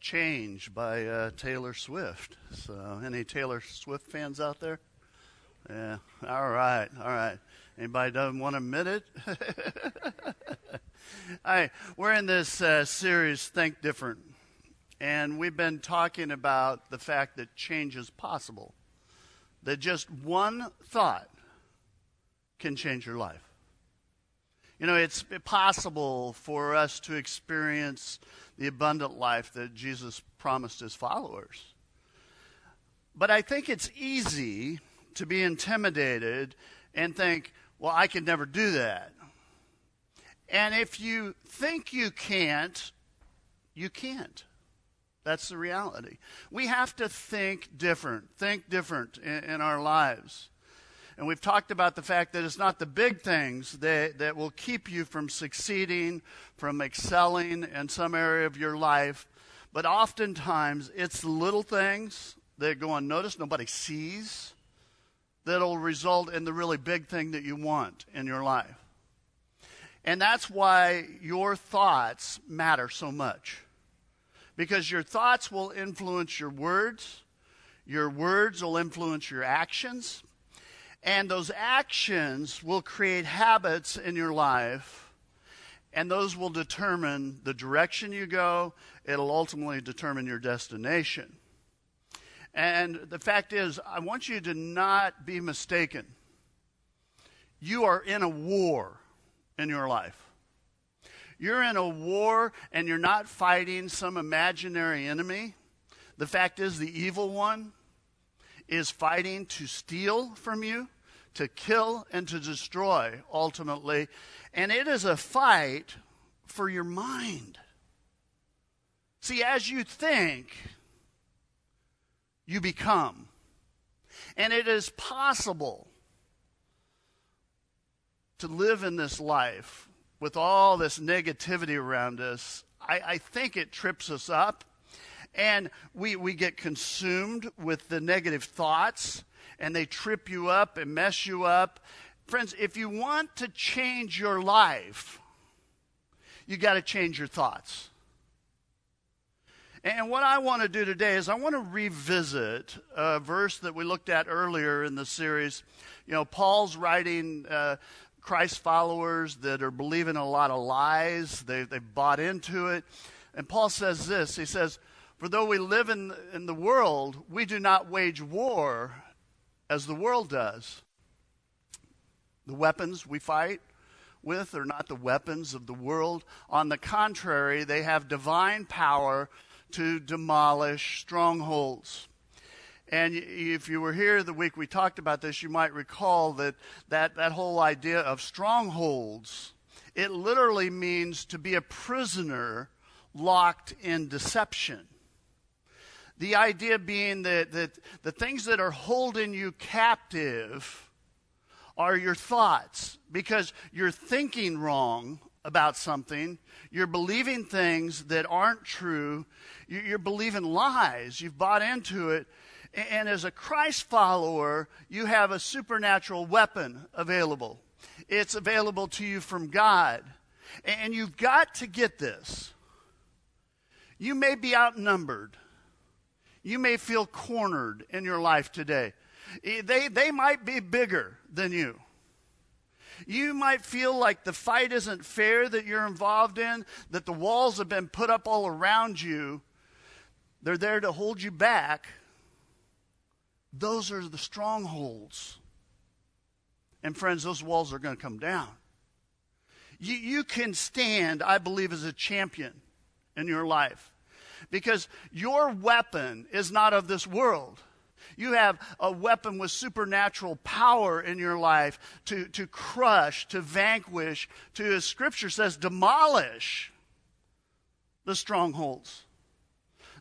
Change by uh, Taylor Swift. So, any Taylor Swift fans out there? Yeah. All right. All right. Anybody doesn't want to admit it? All right. We're in this uh, series, Think Different. And we've been talking about the fact that change is possible. That just one thought can change your life. You know, it's possible for us to experience the abundant life that Jesus promised his followers. But I think it's easy to be intimidated and think, well, I could never do that. And if you think you can't, you can't. That's the reality. We have to think different, think different in, in our lives. And we've talked about the fact that it's not the big things that, that will keep you from succeeding, from excelling in some area of your life, but oftentimes it's little things that go unnoticed, nobody sees, that'll result in the really big thing that you want in your life. And that's why your thoughts matter so much. Because your thoughts will influence your words, your words will influence your actions, and those actions will create habits in your life, and those will determine the direction you go. It'll ultimately determine your destination. And the fact is, I want you to not be mistaken. You are in a war in your life. You're in a war and you're not fighting some imaginary enemy. The fact is, the evil one is fighting to steal from you, to kill, and to destroy ultimately. And it is a fight for your mind. See, as you think, you become. And it is possible to live in this life with all this negativity around us. I, I think it trips us up and we, we get consumed with the negative thoughts, and they trip you up and mess you up. Friends, if you want to change your life, you got to change your thoughts. And what I want to do today is I want to revisit a verse that we looked at earlier in the series. You know, Paul's writing uh, Christ followers that are believing a lot of lies, they, they've bought into it. And Paul says this He says, for though we live in, in the world, we do not wage war as the world does. The weapons we fight with are not the weapons of the world. On the contrary, they have divine power to demolish strongholds. And if you were here the week we talked about this, you might recall that that, that whole idea of strongholds, it literally means to be a prisoner locked in deception. The idea being that, that the things that are holding you captive are your thoughts because you're thinking wrong about something. You're believing things that aren't true. You're believing lies. You've bought into it. And as a Christ follower, you have a supernatural weapon available. It's available to you from God. And you've got to get this. You may be outnumbered. You may feel cornered in your life today. Eh, they, they might be bigger than you. You might feel like the fight isn't fair that you're involved in, that the walls have been put up all around you. They're there to hold you back. Those are the strongholds. And friends, those walls are going to come down. You, you can stand, I believe, as a champion in your life because your weapon is not of this world. You have a weapon with supernatural power in your life to, to crush, to vanquish, to, as Scripture says, demolish the strongholds,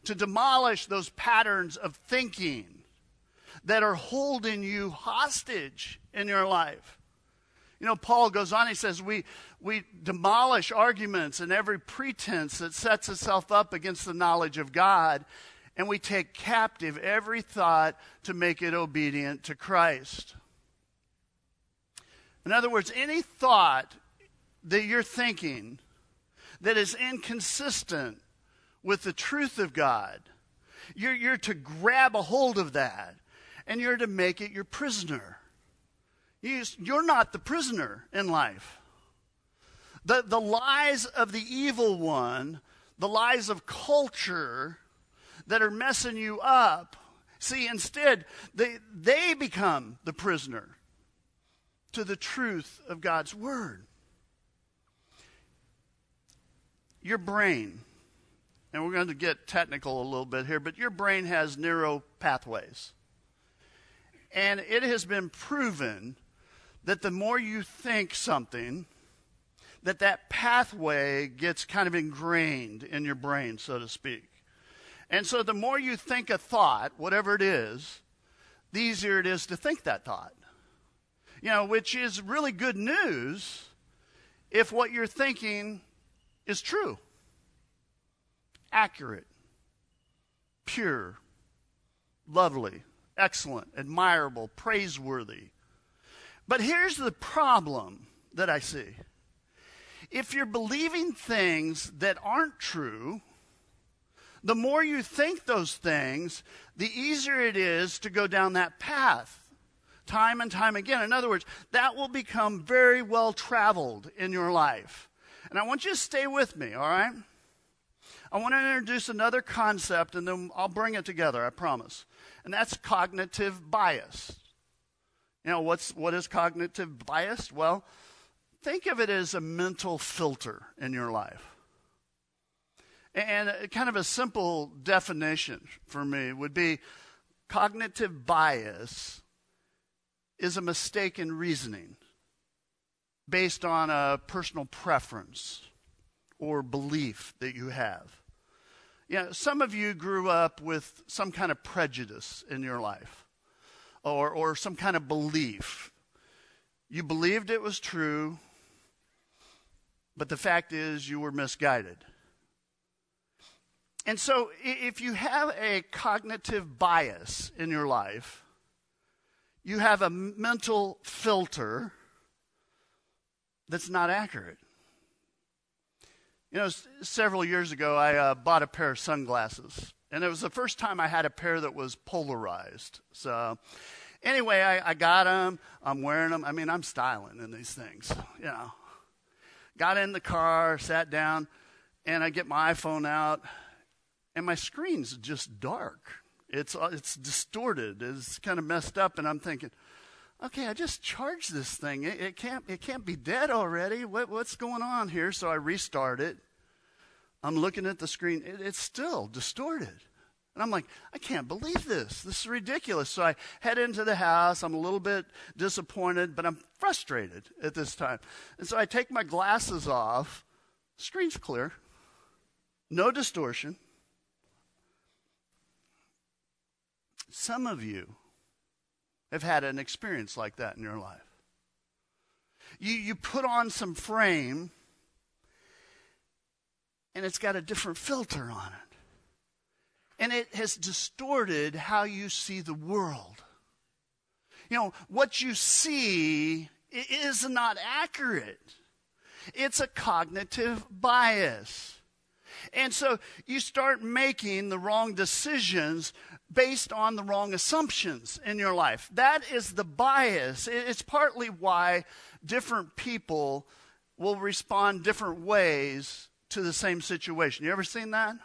to demolish those patterns of thinking that are holding you hostage in your life. You know, Paul goes on, he says, we, we demolish arguments and every pretense that sets itself up against the knowledge of God, and we take captive every thought to make it obedient to Christ. In other words, any thought that you're thinking that is inconsistent with the truth of God. You're, you're to grab a hold of that and you're to make it your prisoner. You're not the prisoner in life. The, the lies of the evil one, the lies of culture that are messing you up, see, instead, they, they become the prisoner to the truth of God's Word. Your brain, and we're going to get technical a little bit here, but your brain has neural pathways. And it has been proven that the more you think something, that that pathway gets kind of ingrained in your brain, so to speak. And so the more you think a thought, whatever it is, the easier it is to think that thought. You know, which is really good news if what you're thinking is true, accurate, pure, lovely, excellent, admirable, praiseworthy. But here's the problem that I see. If you're believing things that aren't true, the more you think those things, the easier it is to go down that path time and time again. In other words, that will become very well traveled in your life. And I want you to stay with me, all right? I want to introduce another concept and then I'll bring it together, I promise. And that's cognitive bias. You know, what's, what is cognitive bias? Well, think of it as a mental filter in your life. And kind of a simple definition for me would be cognitive bias is a mistaken reasoning based on a personal preference or belief that you have. You know, some of you grew up with some kind of prejudice in your life or, or some kind of belief. You believed it was true, but the fact is you were misguided. And so, if you have a cognitive bias in your life, you have a mental filter that's not accurate. You know, several years ago, I uh, bought a pair of sunglasses, and it was the first time I had a pair that was polarized. So, anyway, I, I got them. I'm wearing them. I mean, I'm styling in these things, you know. Got in the car, sat down, and I get my iPhone out, and my screen's just dark. It's, uh, it's distorted. It's kind of messed up. And I'm thinking, okay, I just charged this thing. It, it can't, it can't be dead already. What, what's going on here? So I restart it. I'm looking at the screen. It, it's still distorted. And I'm like, I can't believe this. This is ridiculous. So I head into the house. I'm a little bit disappointed, but I'm frustrated at this time. And so I take my glasses off. Screen's clear. No distortion. Some of you have had an experience like that in your life. You, you put on some frame, and it's got a different filter on it. And it has distorted how you see the world. You know, what you see is not accurate. It's a cognitive bias. And so you start making the wrong decisions based on the wrong assumptions in your life. That is the bias. It's partly why different people will respond different ways to the same situation. You ever seen that?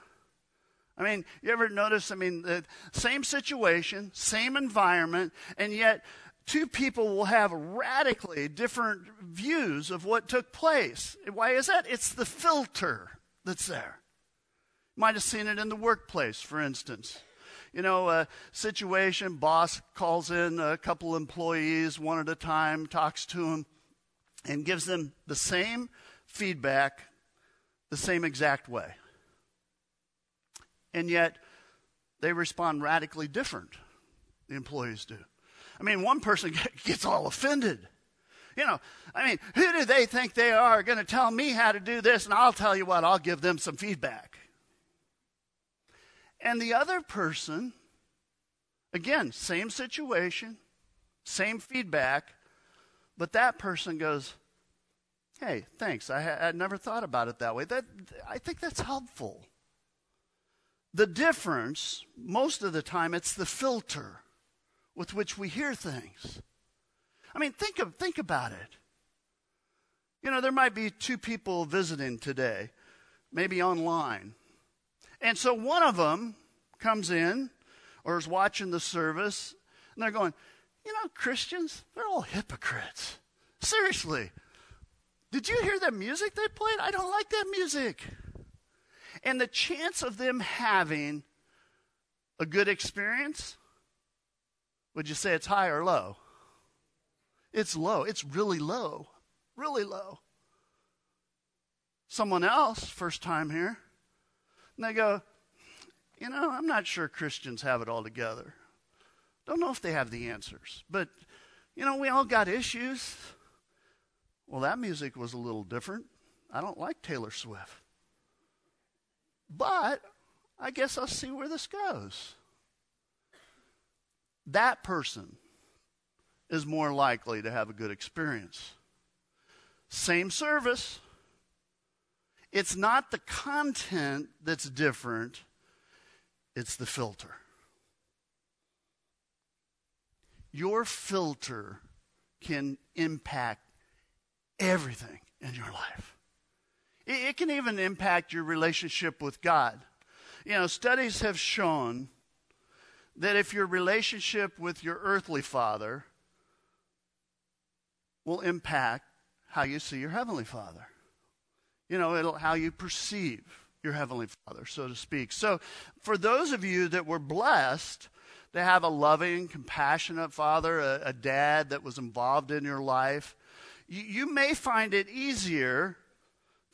I mean, you ever notice, I mean, the same situation, same environment, and yet two people will have radically different views of what took place. Why is that? It's the filter that's there. You might have seen it in the workplace, for instance you know, a situation, boss calls in a couple employees one at a time, talks to them, and gives them the same feedback the same exact way. And yet, they respond radically different, the employees do. I mean, one person gets all offended. You know, I mean, who do they think they are going to tell me how to do this? And I'll tell you what, I'll give them some feedback. And the other person, again, same situation, same feedback, but that person goes, Hey, thanks. I had never thought about it that way. That, I think that's helpful. The difference, most of the time, it's the filter with which we hear things. I mean, think, of, think about it. You know, there might be two people visiting today, maybe online. And so one of them comes in or is watching the service, and they're going, You know, Christians, they're all hypocrites. Seriously. Did you hear that music they played? I don't like that music. And the chance of them having a good experience, would you say it's high or low? It's low. It's really low. Really low. Someone else, first time here, and they go, You know, I'm not sure Christians have it all together. Don't know if they have the answers. But, you know, we all got issues. Well, that music was a little different. I don't like Taylor Swift. But I guess I'll see where this goes. That person is more likely to have a good experience. Same service. It's not the content that's different, it's the filter. Your filter can impact everything in your life. It, can even impact your relationship with God. You know, studies have shown that if your relationship with your earthly father will impact how you see your heavenly father. You know, it'll how you perceive your heavenly father, so to speak. So, for those of you that were blessed to have a loving, compassionate father, a, a dad that was involved in your life, you, may find it easier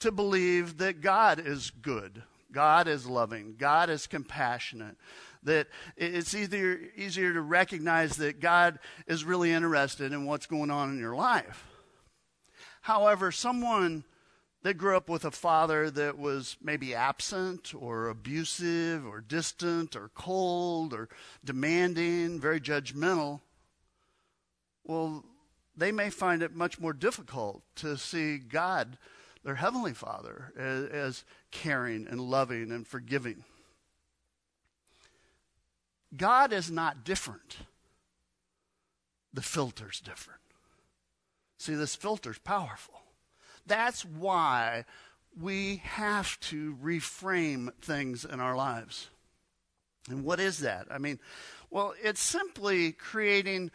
to believe that God is good, God is loving, God is compassionate. That it's easier, easier to recognize that God is really interested in what's going on in your life. However, someone that grew up with a father that was maybe absent or abusive or distant or cold or demanding, very judgmental, well, they may find it much more difficult to see God, their Heavenly Father, as, as caring and loving and forgiving. God is not different. The filter's different. See, this filter's powerful. That's why we have to reframe things in our lives. And what is that? I mean, well, it's simply creating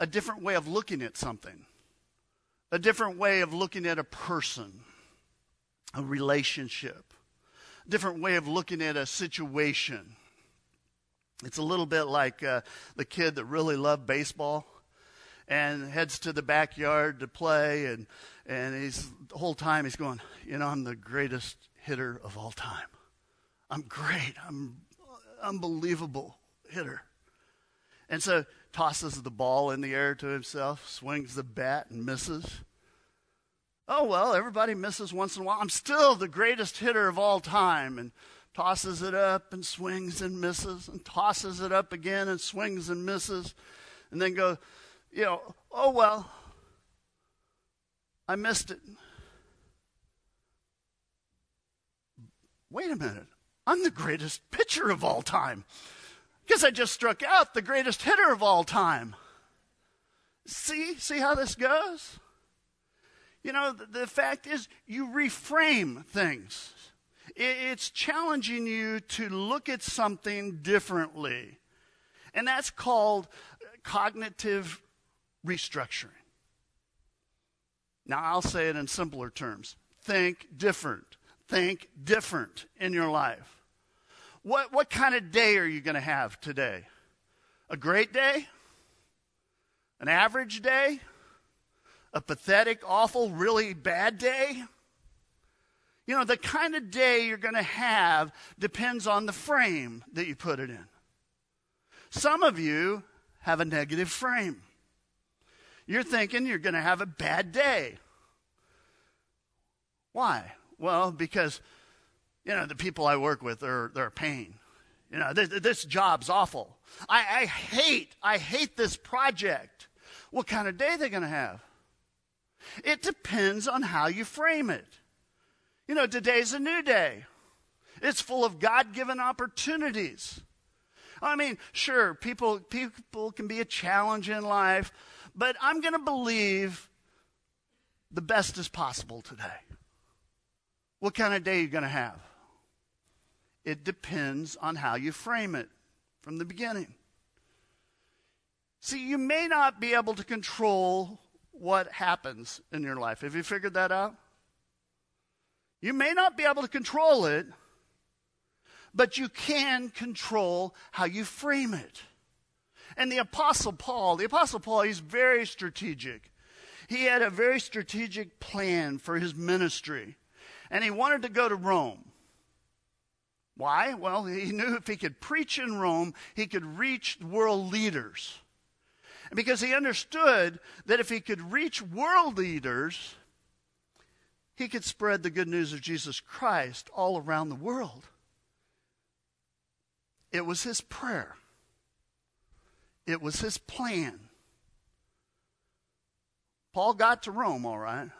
a different way of looking at something, a different way of looking at a person, a relationship, a different way of looking at a situation. It's a little bit like uh, the kid that really loved baseball and heads to the backyard to play, and, and he's the whole time he's going, you know, I'm the greatest hitter of all time. I'm great. I'm unbelievable hitter. And so tosses the ball in the air to himself, swings the bat and misses. Oh, well, everybody misses once in a while. I'm still the greatest hitter of all time. And tosses it up and swings and misses, and tosses it up again and swings and misses. And then go, you know, oh, well, I missed it. Wait a minute. I'm the greatest pitcher of all time. Because I just struck out the greatest hitter of all time. See? See how this goes? You know, the, the fact is, you reframe things. It, it's challenging you to look at something differently. And that's called cognitive restructuring. Now, I'll say it in simpler terms think different. Think different in your life. What, what kind of day are you going to have today? A great day? An average day? A pathetic, awful, really bad day? You know, the kind of day you're going to have depends on the frame that you put it in. Some of you have a negative frame. You're thinking you're going to have a bad day. Why? Well, because you know, the people I work with, they're, they're a pain. You know, this, this job's awful. I, I hate, I hate this project. What kind of day they going to have? It depends on how you frame it. You know, today's a new day. It's full of God given opportunities. I mean, sure, people, people can be a challenge in life, but I'm going to believe the best is possible today. What kind of day are you going to have? It depends on how you frame it from the beginning. See, you may not be able to control what happens in your life. Have you figured that out? You may not be able to control it, but you can control how you frame it. And the Apostle Paul, the Apostle Paul, he's very strategic. He had a very strategic plan for his ministry, and he wanted to go to Rome. Why? Well, he knew if he could preach in Rome, he could reach world leaders. Because he understood that if he could reach world leaders, he could spread the good news of Jesus Christ all around the world. It was his prayer, it was his plan. Paul got to Rome, all right,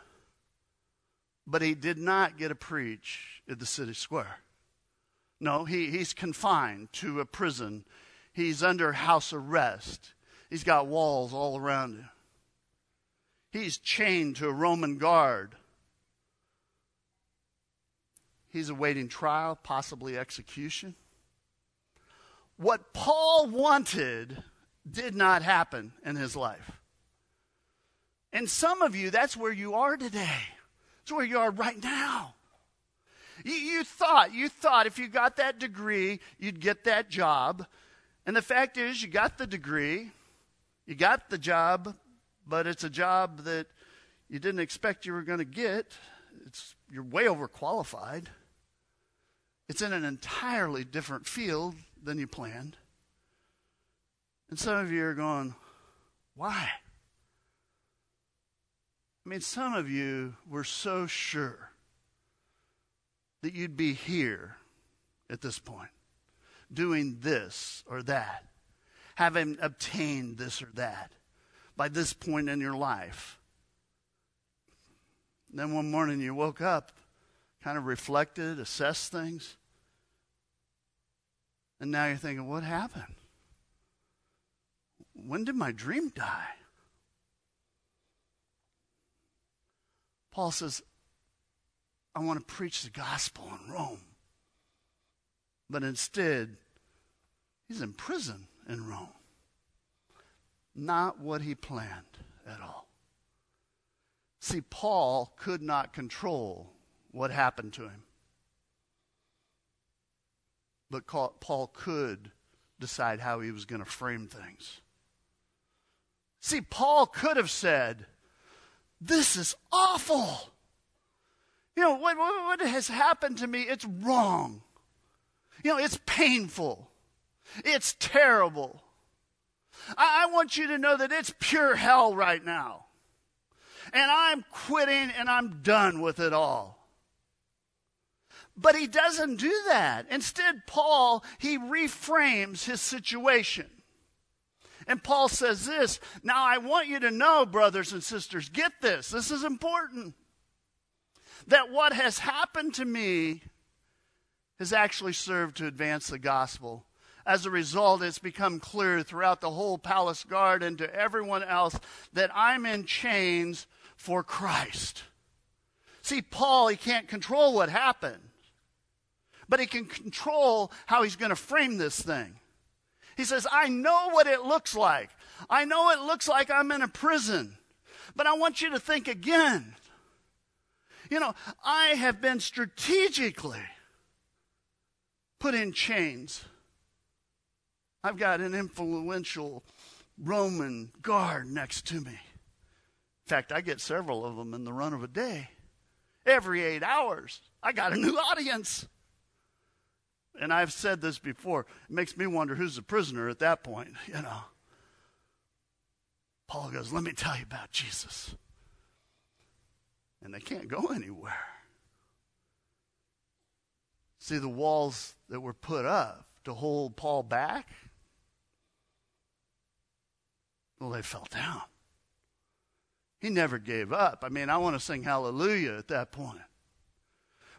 but he did not get to preach at the city square. No, he, he's confined to a prison. He's under house arrest. He's got walls all around him. He's chained to a Roman guard. He's awaiting trial, possibly execution. What Paul wanted did not happen in his life. And some of you, that's where you are today. It's where you are right now. You, you, thought, you thought if you got that degree, you'd get that job. And the fact is, you got the degree, you got the job, but it's a job that you didn't expect you were going to get. It's, you're way overqualified. It's in an entirely different field than you planned. And some of you are going, why? I mean, some of you were so sure that you'd be here at this point, doing this or that having obtained this or that by this point in your life. And then one morning you woke up, kind of reflected, assessed things, and now you're thinking, what happened? When did my dream die? Paul says, I want to preach the gospel in Rome. But instead, he's in prison in Rome. Not what he planned at all. See, Paul could not control what happened to him. But Paul could decide how he was going to frame things. See, Paul could have said, This is awful. You know, what, what, has happened to me, it's wrong. You know, it's painful. It's terrible. I, I want you to know that it's pure hell right now. And I'm quitting and I'm done with it all. But he doesn't do that. Instead, Paul, he reframes his situation. And Paul says this Now I want you to know, brothers and sisters, get this, this is important. That what has happened to me has actually served to advance the gospel as a result, it's become clear throughout the whole palace guard and to everyone else that I'm in chains for Christ. See, Paul, he can't control what happened, but he can control how he's going to frame this thing. He says, I know what it looks like. I know it looks like I'm in a prison, but I want you to think again. You know, I have been strategically put in chains I've got an influential Roman guard next to me. In fact, I get several of them in the run of a day. Every eight hours, I got a new audience. And I've said this before. It makes me wonder who's the prisoner at that point, you know. Paul goes, Let me tell you about Jesus. And they can't go anywhere. See, the walls that were put up to hold Paul back, well, they fell down. He never gave up. I mean, I want to sing hallelujah at that point.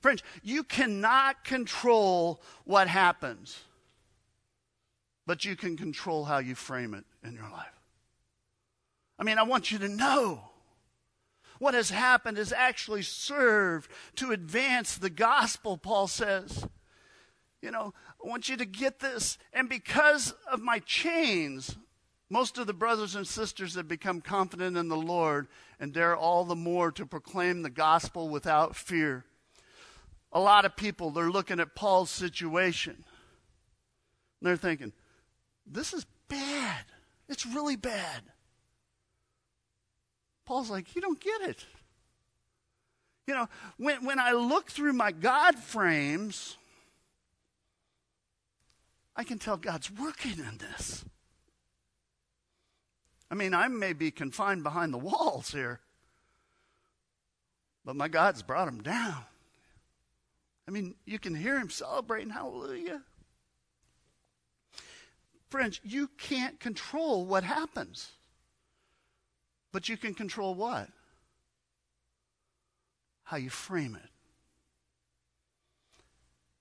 Friends, you cannot control what happens, but you can control how you frame it in your life. I mean, I want you to know what has happened has actually served to advance the gospel, Paul says. You know, I want you to get this. And because of my chains, most of the brothers and sisters have become confident in the Lord and dare all the more to proclaim the gospel without fear. A lot of people, they're looking at Paul's situation. They're thinking, this is bad. It's really bad. Paul's like, you don't get it. You know, when, when I look through my God frames, I can tell God's working in this. I mean, I may be confined behind the walls here, but my God's brought him down. I mean, you can hear him celebrating, hallelujah. Friends, you can't control what happens, but you can control what? How you frame it.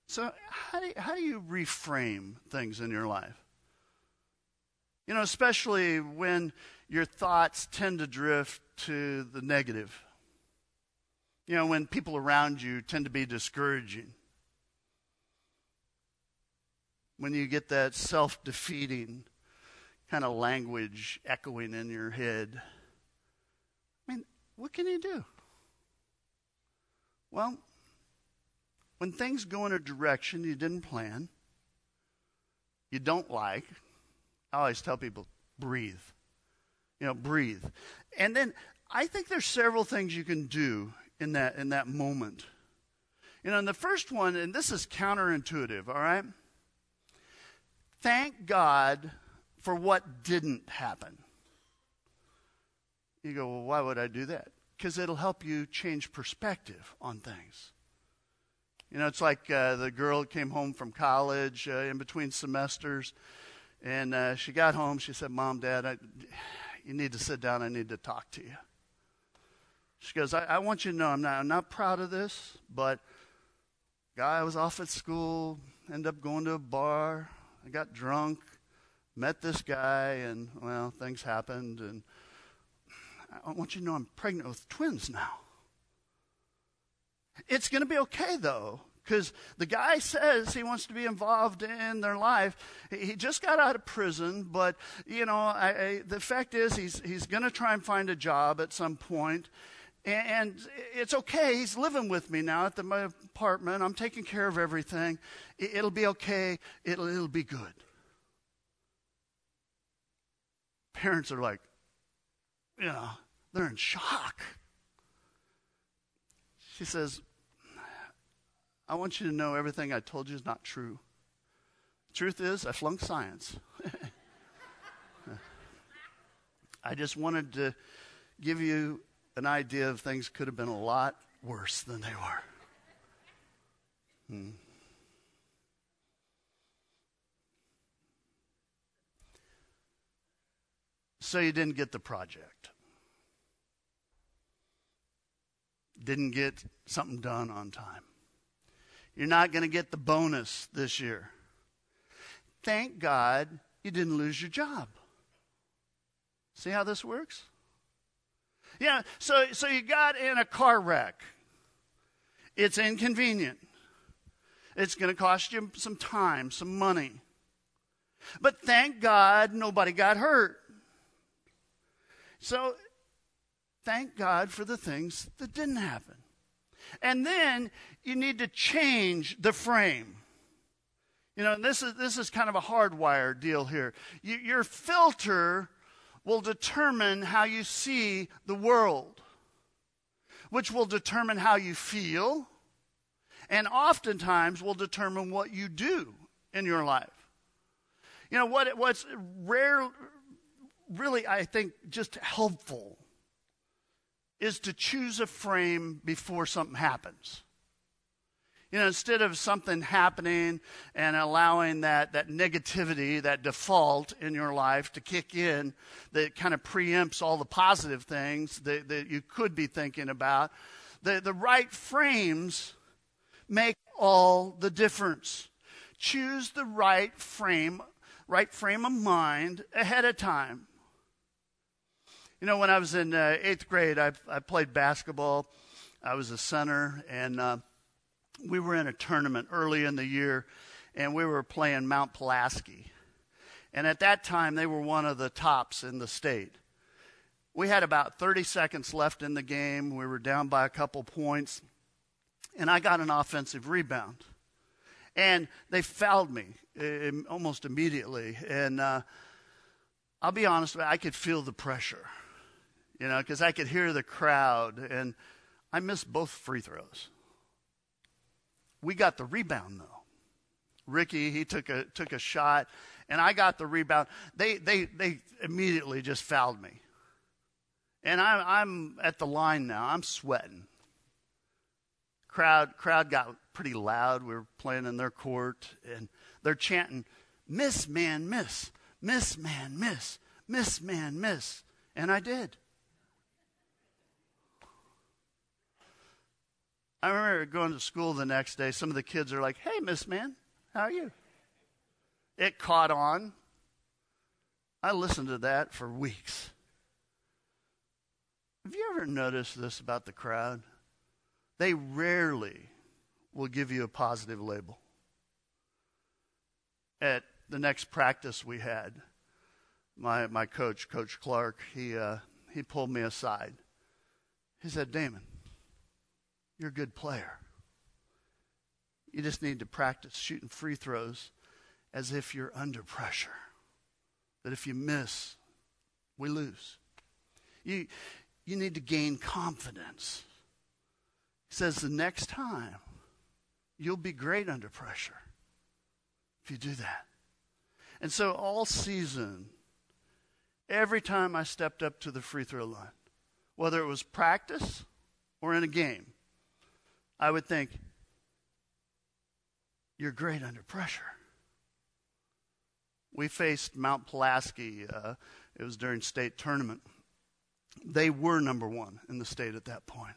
So, how do, you, how do you reframe things in your life? You know, especially when your thoughts tend to drift to the negative. You know, when people around you tend to be discouraging. When you get that self defeating kind of language echoing in your head. What can you do? Well, when things go in a direction you didn't plan, you don't like, I always tell people breathe. You know, breathe. And then I think there's several things you can do in that in that moment. You know, and the first one, and this is counterintuitive, all right? Thank God for what didn't happen. You go, well, why would I do that? Because it'll help you change perspective on things. You know, it's like uh, the girl came home from college uh, in between semesters, and uh, she got home. She said, Mom, Dad, I, you need to sit down. I need to talk to you. She goes, I, I want you to know I'm not, I'm not proud of this, but guy I was off at school, ended up going to a bar. I got drunk, met this guy, and, well, things happened. And I want you to know I'm pregnant with twins now. It's going to be okay, though, because the guy says he wants to be involved in their life. He just got out of prison, but you know, I, I, the fact is, he's he's going to try and find a job at some point, and, it's okay. He's living with me now at the, my apartment. I'm taking care of everything. It, will be okay. It'll it'll be good. Parents are like, you know, they're in shock. She says, I want you to know everything I told you is not true. Truth is, I flunked science. I just wanted to give you an idea of things could have been a lot worse than they were. Hmm. So you didn't get the project. Didn't get something done on time. You're not going to get the bonus this year. Thank God you didn't lose your job. See how this works? Yeah, so, so you got in a car wreck. It's inconvenient. It's going to cost you some time, some money. But thank God nobody got hurt. So thank God for the things that didn't happen. And then you need to change the frame. You know, this is, this is kind of a hardwired deal here. You, your filter will determine how you see the world, which will determine how you feel, and oftentimes will determine what you do in your life. You know, what, what's rare, really, I think, just helpful is to choose a frame before something happens. You know, instead of something happening and allowing that, that negativity, that default in your life to kick in that kind of preempts all the positive things that, that you could be thinking about, the, the right frames make all the difference. Choose the right frame, right frame of mind ahead of time. You know, when I was in uh, eighth grade, I, I played basketball. I was a center, and uh, we were in a tournament early in the year, and we were playing Mount Pulaski. And at that time, they were one of the tops in the state. We had about 30 seconds left in the game. We were down by a couple points, and I got an offensive rebound. And they fouled me almost immediately. And uh, I'll be honest, I could feel the pressure, you know, because I could hear the crowd. And I missed both free throws. We got the rebound, though. Ricky, he took a, took a shot, and I got the rebound. They, they, they immediately just fouled me. And I'm I'm at the line now. I'm sweating. Crowd, crowd got pretty loud. We were playing in their court, and they're chanting, Miss, man, miss. Miss, man, miss. Miss, man, miss. And I did. I remember going to school the next day. Some of the kids are like, Hey, Miss Man, how are you? It caught on. I listened to that for weeks. Have you ever noticed this about the crowd? They rarely will give you a positive label. At the next practice we had, my, my coach, Coach Clark, he, uh, he pulled me aside. He said, Damon, you're a good player. You just need to practice shooting free throws as if you're under pressure. That if you miss, we lose. You, you need to gain confidence. He says the next time you'll be great under pressure if you do that. And so all season, every time I stepped up to the free throw line, whether it was practice or in a game, I would think, you're great under pressure. We faced Mount Pulaski. Uh, it was during state tournament. They were number one in the state at that point.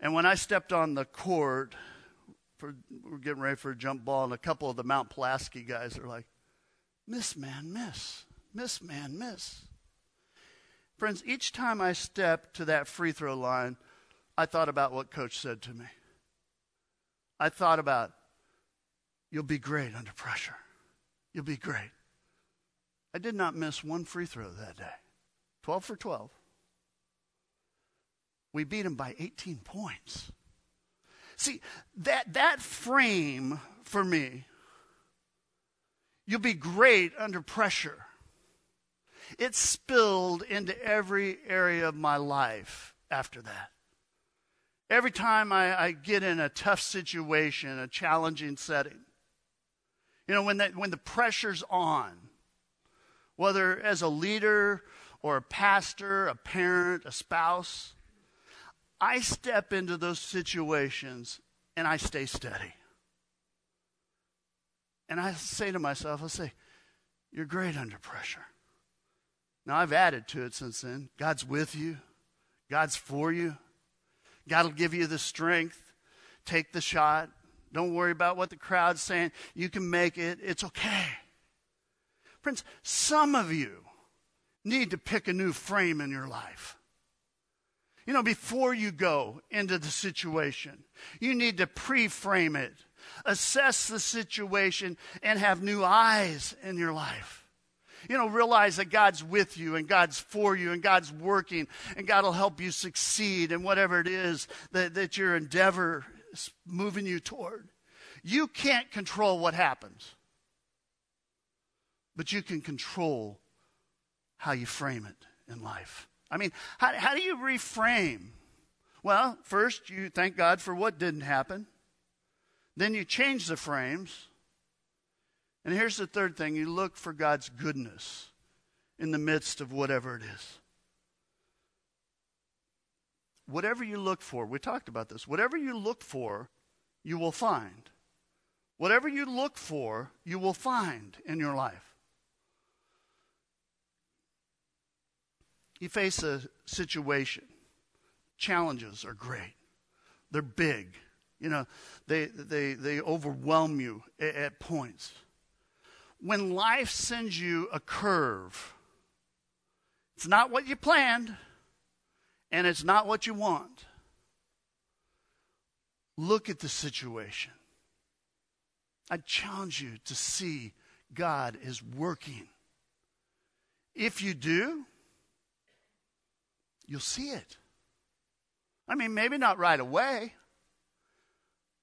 And when I stepped on the court, for, we're getting ready for a jump ball, and a couple of the Mount Pulaski guys are like, Miss man, miss. Miss man, miss. Friends, each time I stepped to that free throw line, I thought about what coach said to me. I thought about, you'll be great under pressure. You'll be great. I did not miss one free throw that day. 12 for 12. We beat him by 18 points. See, that, that frame for me, you'll be great under pressure. It spilled into every area of my life after that. Every time I, I get in a tough situation, a challenging setting, you know, when, that, when the pressure's on, whether as a leader or a pastor, a parent, a spouse, I step into those situations and I stay steady. And I say to myself, I say, You're great under pressure. Now, I've added to it since then. God's with you, God's for you. God will give you the strength. Take the shot. Don't worry about what the crowd's saying. You can make it. It's okay. Friends, some of you need to pick a new frame in your life. You know, before you go into the situation, you need to pre frame it, assess the situation, and have new eyes in your life. You know, realize that God's with you and God's for you and God's working and God will help you succeed in whatever it is that, that your endeavor is moving you toward. You can't control what happens, but you can control how you frame it in life. I mean, how, how do you reframe? Well, first, you thank God for what didn't happen. Then you change the frames. And here's the third thing you look for God's goodness in the midst of whatever it is. Whatever you look for, we talked about this, whatever you look for, you will find. Whatever you look for, you will find in your life. You face a situation, challenges are great, they're big, You know, they, they, they overwhelm you at, at points. When life sends you a curve, it's not what you planned, and it's not what you want. Look at the situation. I challenge you to see God is working. If you do, you'll see it. I mean, maybe not right away,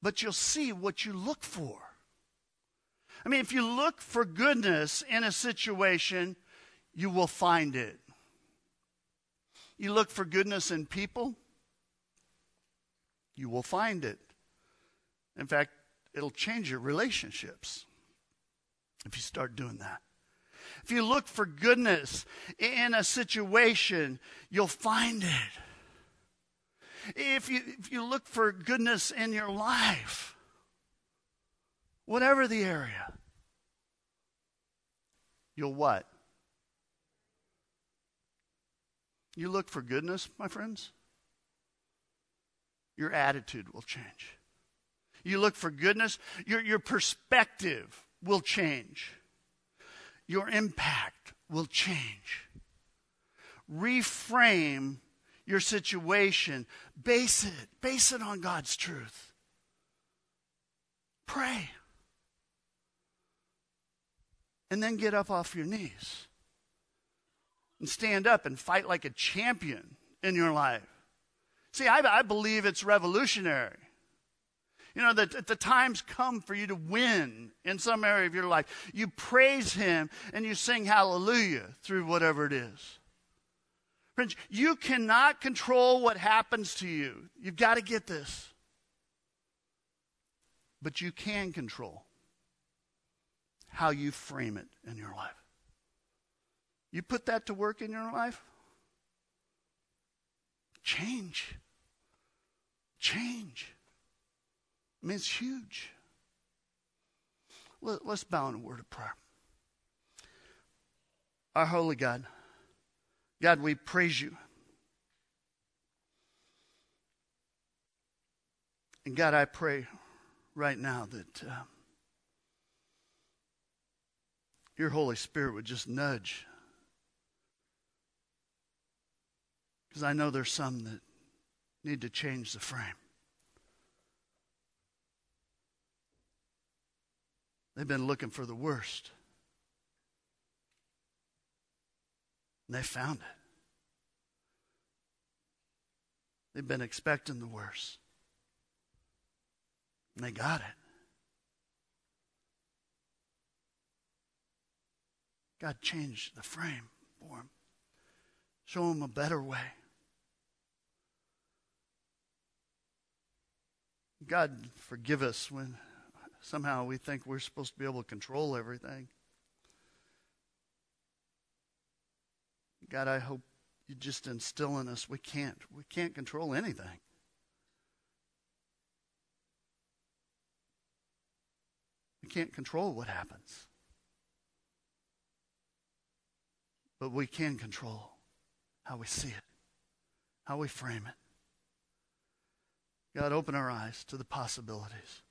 but you'll see what you look for. I mean, if you look for goodness in a situation, you will find it. You look for goodness in people, you will find it. In fact, it'll change your relationships if you start doing that. If you look for goodness in a situation, you'll find it. If you, if you look for goodness in your life, whatever the area, you'll what? You look for goodness, my friends, your attitude will change. You look for goodness, your, your perspective will change. Your impact will change. Reframe your situation. Base it. Base it on God's truth. Pray. And then get up off your knees and stand up and fight like a champion in your life. See, I, I believe it's revolutionary. You know, that the times come for you to win in some area of your life. You praise Him and you sing hallelujah through whatever it is. Friends, you cannot control what happens to you. You've got to get this. But you can control how you frame it in your life. You put that to work in your life, change. Change. I mean, it's huge. Let, us bow in a word of prayer. Our holy God, God, we praise you. And God, I pray right now that uh, your Holy Spirit would just nudge. Because I know there's some that need to change the frame. They've been looking for the worst. And they found it. They've been expecting the worst. And they got it. God changed the frame for him, Show him a better way. God, forgive us when somehow we think we're supposed to be able to control everything. God, I hope you just instill in us we can't. We can't control anything. We can't control what happens. But we can control how we see it, how we frame it. God, open our eyes to the possibilities.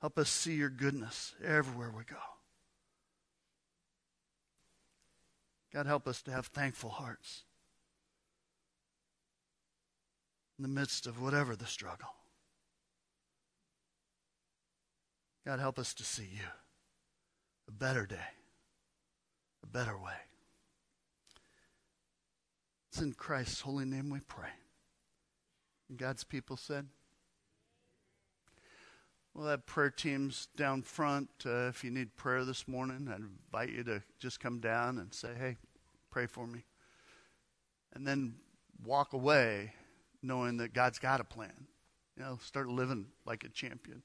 Help us see your goodness everywhere we go. God, help us to have thankful hearts in the midst of whatever the struggle. God, help us to see you a better day, a better way. It's in Christ's holy name we pray. And God's people said, We'll have prayer teams down front. Uh, if you need prayer this morning, I'd invite you to just come down and say, hey, pray for me. And then walk away knowing that God's got a plan. You know, start living like a champion.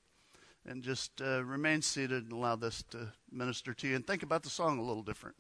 And just uh, remain seated and allow this to minister to you. And think about the song a little different.